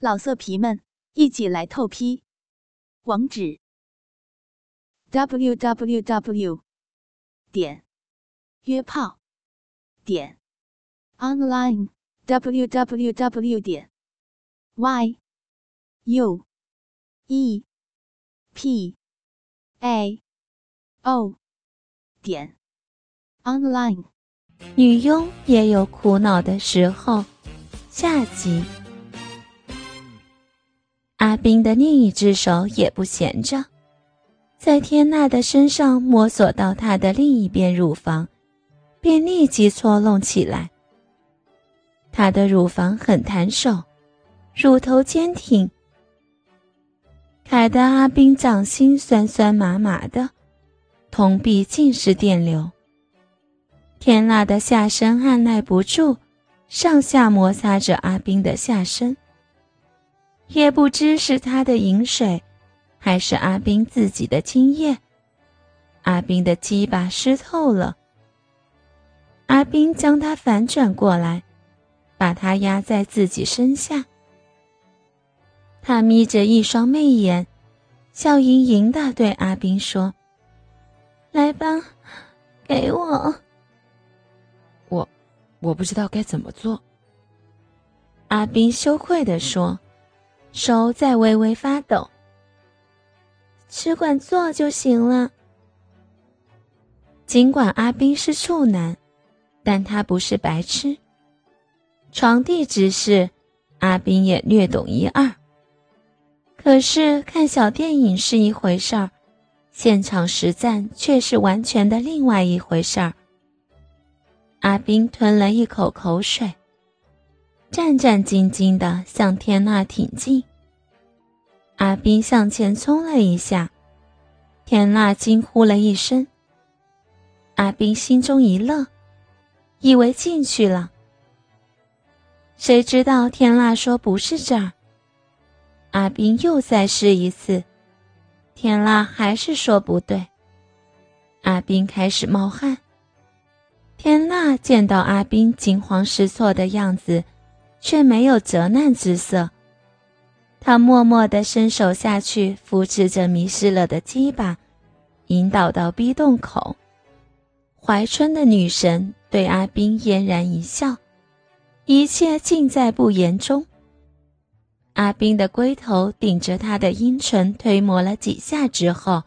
老色皮们，一起来透批！网址：w w w 点约炮点 online w w w 点 y u e p a o 点 online。女佣也有苦恼的时候。下集。阿斌的另一只手也不闲着，在天娜的身上摸索到她的另一边乳房，便立即搓弄起来。她的乳房很弹手，乳头坚挺，凯得阿斌掌心酸酸麻麻的，瞳壁尽是电流。天娜的下身按耐不住，上下摩擦着阿斌的下身。也不知是他的饮水，还是阿斌自己的精液，阿斌的鸡巴湿透了。阿斌将他反转过来，把他压在自己身下。他眯着一双媚眼，笑盈盈的对阿斌说：“来吧，给我。”我，我不知道该怎么做。阿斌羞愧地说。手在微微发抖，只管做就行了。尽管阿斌是处男，但他不是白痴。床地之事，阿斌也略懂一二。可是看小电影是一回事儿，现场实战却是完全的另外一回事儿。阿斌吞了一口口水。战战兢兢地向天娜挺进，阿斌向前冲了一下，天娜惊呼了一声。阿斌心中一乐，以为进去了，谁知道天娜说不是这儿。阿斌又再试一次，天娜还是说不对。阿斌开始冒汗，天娜见到阿斌惊慌失措的样子。却没有责难之色。他默默地伸手下去，扶持着迷失了的鸡巴，引导到逼洞口。怀春的女神对阿斌嫣然一笑，一切尽在不言中。阿斌的龟头顶着她的阴唇推磨了几下之后，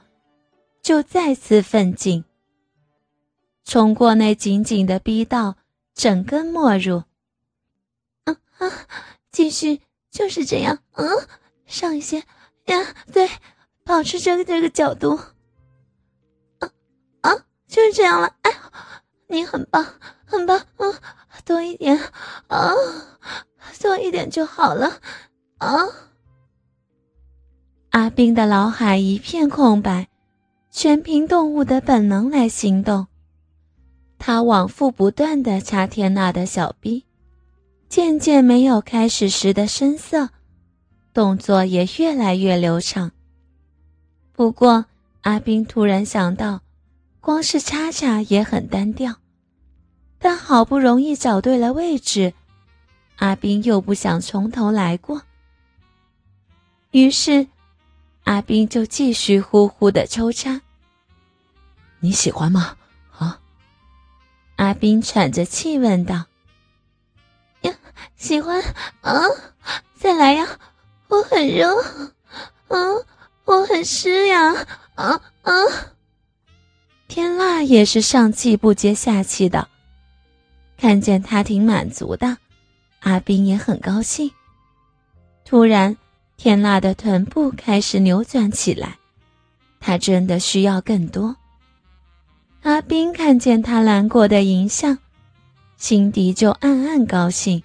就再次奋进，冲过那紧紧的逼道，整根没入。啊啊，继续就是这样，嗯，上一些呀，对，保持这个这个角度，啊啊，就是这样了，哎，你很棒，很棒，嗯，多一点，啊，多一点就好了，啊。阿冰的脑海一片空白，全凭动物的本能来行动，他往复不断的掐天娜的小臂。渐渐没有开始时的生涩，动作也越来越流畅。不过，阿斌突然想到，光是叉叉也很单调。但好不容易找对了位置，阿斌又不想从头来过。于是，阿斌就继续呼呼的抽插。你喜欢吗？啊？阿斌喘着气问道。喜欢啊！再来呀！我很热，嗯，我很湿呀！啊啊！天辣也是上气不接下气的，看见他挺满足的，阿斌也很高兴。突然，天辣的臀部开始扭转起来，他真的需要更多。阿斌看见他难过的影像，心底就暗暗高兴。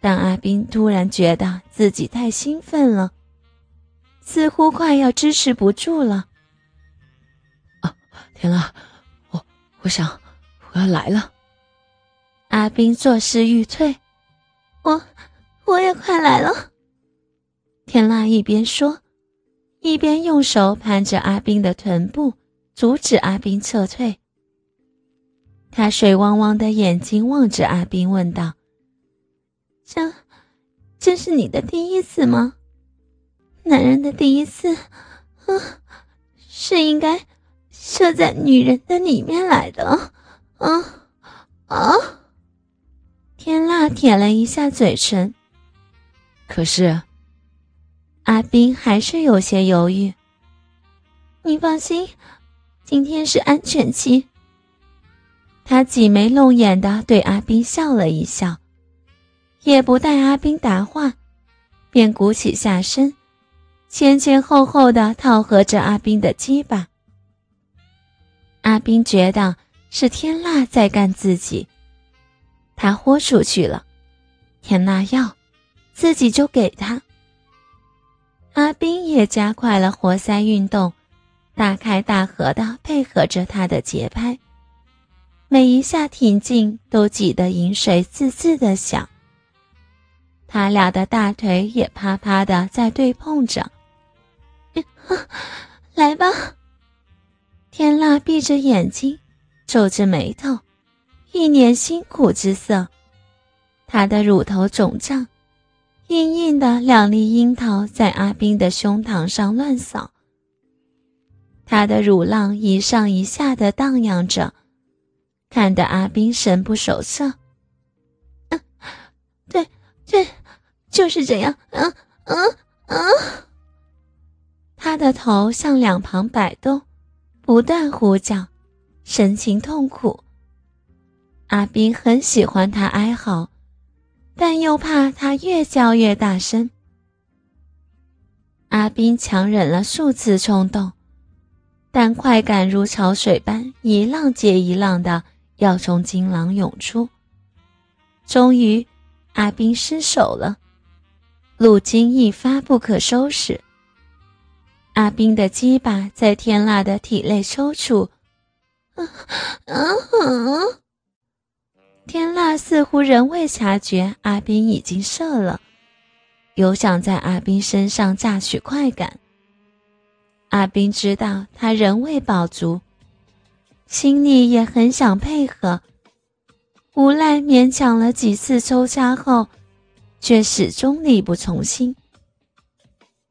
但阿斌突然觉得自己太兴奋了，似乎快要支持不住了。啊，天啊，我我想我要来了。阿斌作势欲退，我我也快来了。天辣一边说，一边用手攀着阿斌的臀部，阻止阿斌撤退。他水汪汪的眼睛望着阿斌，问道。这，这是你的第一次吗？男人的第一次，啊，是应该射在女人的里面来的。啊啊！天辣舔了一下嘴唇，可是阿斌还是有些犹豫。你放心，今天是安全期。他挤眉弄眼的对阿斌笑了一笑，也不待阿斌答话，便鼓起下身，前前后后的套合着阿斌的鸡巴。阿斌觉得是天辣在干自己，他豁出去了，天辣要，自己就给他。阿斌也加快了活塞运动。大开大合的配合着他的节拍，每一下挺进都挤得饮水滋滋的响。他俩的大腿也啪啪的在对碰着。来吧，天辣闭着眼睛，皱着眉头，一脸辛苦之色。他的乳头肿胀，硬硬的两粒樱桃在阿斌的胸膛上乱扫。他的乳浪一上一下的荡漾着，看得阿斌神不守舍。嗯，对对，就是这样。嗯嗯嗯。他的头向两旁摆动，不断呼叫，神情痛苦。阿斌很喜欢他哀嚎，但又怕他越叫越大声。阿斌强忍了数次冲动。但快感如潮水般一浪接一浪的要从金囊涌出。终于，阿斌失手了，路径一发不可收拾。阿斌的鸡巴在天辣的体内抽搐，啊啊！天辣似乎仍未察觉阿斌已经射了，有想在阿斌身上榨取快感。阿斌知道他仍未饱足，心里也很想配合，无奈勉强了几次抽插后，却始终力不从心。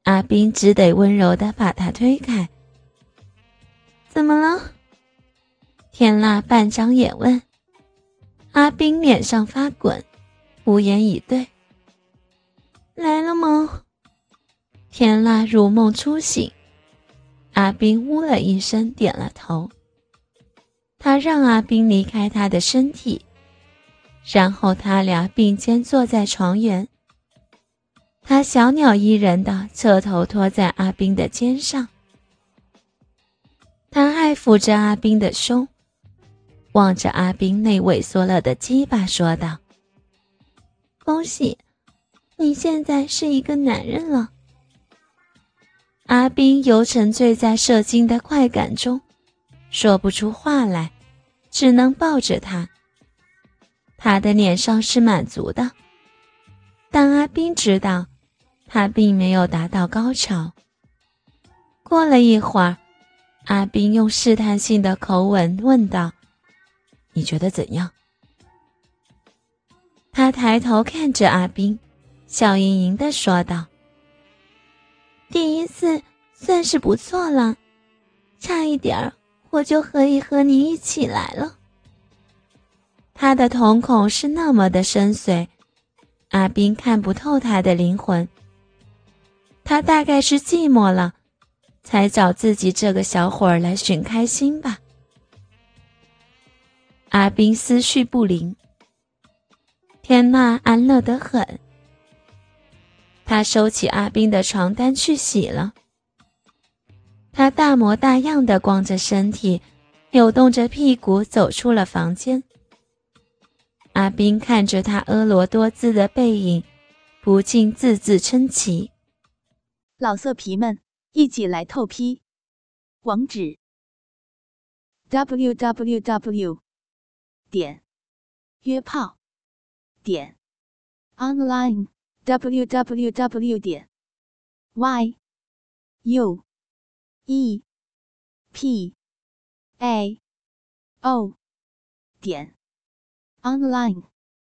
阿斌只得温柔的把他推开。怎么了？天辣半张眼问。阿斌脸上发滚，无言以对。来了吗？天辣如梦初醒。阿斌呜了一声，点了头。他让阿斌离开他的身体，然后他俩并肩坐在床沿。他小鸟依人的侧头托在阿斌的肩上，他爱抚着阿斌的胸，望着阿斌那萎缩了的鸡巴，说道：“恭喜，你现在是一个男人了。”阿斌犹沉醉在射精的快感中，说不出话来，只能抱着他。他的脸上是满足的，但阿斌知道，他并没有达到高潮。过了一会儿，阿斌用试探性的口吻问道：“你觉得怎样？”他抬头看着阿斌，笑盈盈的说道。第一次算是不错了，差一点儿我就可以和你一起来了。他的瞳孔是那么的深邃，阿斌看不透他的灵魂。他大概是寂寞了，才找自己这个小伙儿来寻开心吧。阿斌思绪不宁，天呐，安乐得很。他收起阿斌的床单去洗了。他大模大样的光着身体，扭动着屁股走出了房间。阿斌看着他婀娜多姿的背影，不禁字字称奇。老色皮们，一起来透批！网址。：w w w. 点。约炮。点。online。www. 点。y. u. e. p. a. o. 点。Online。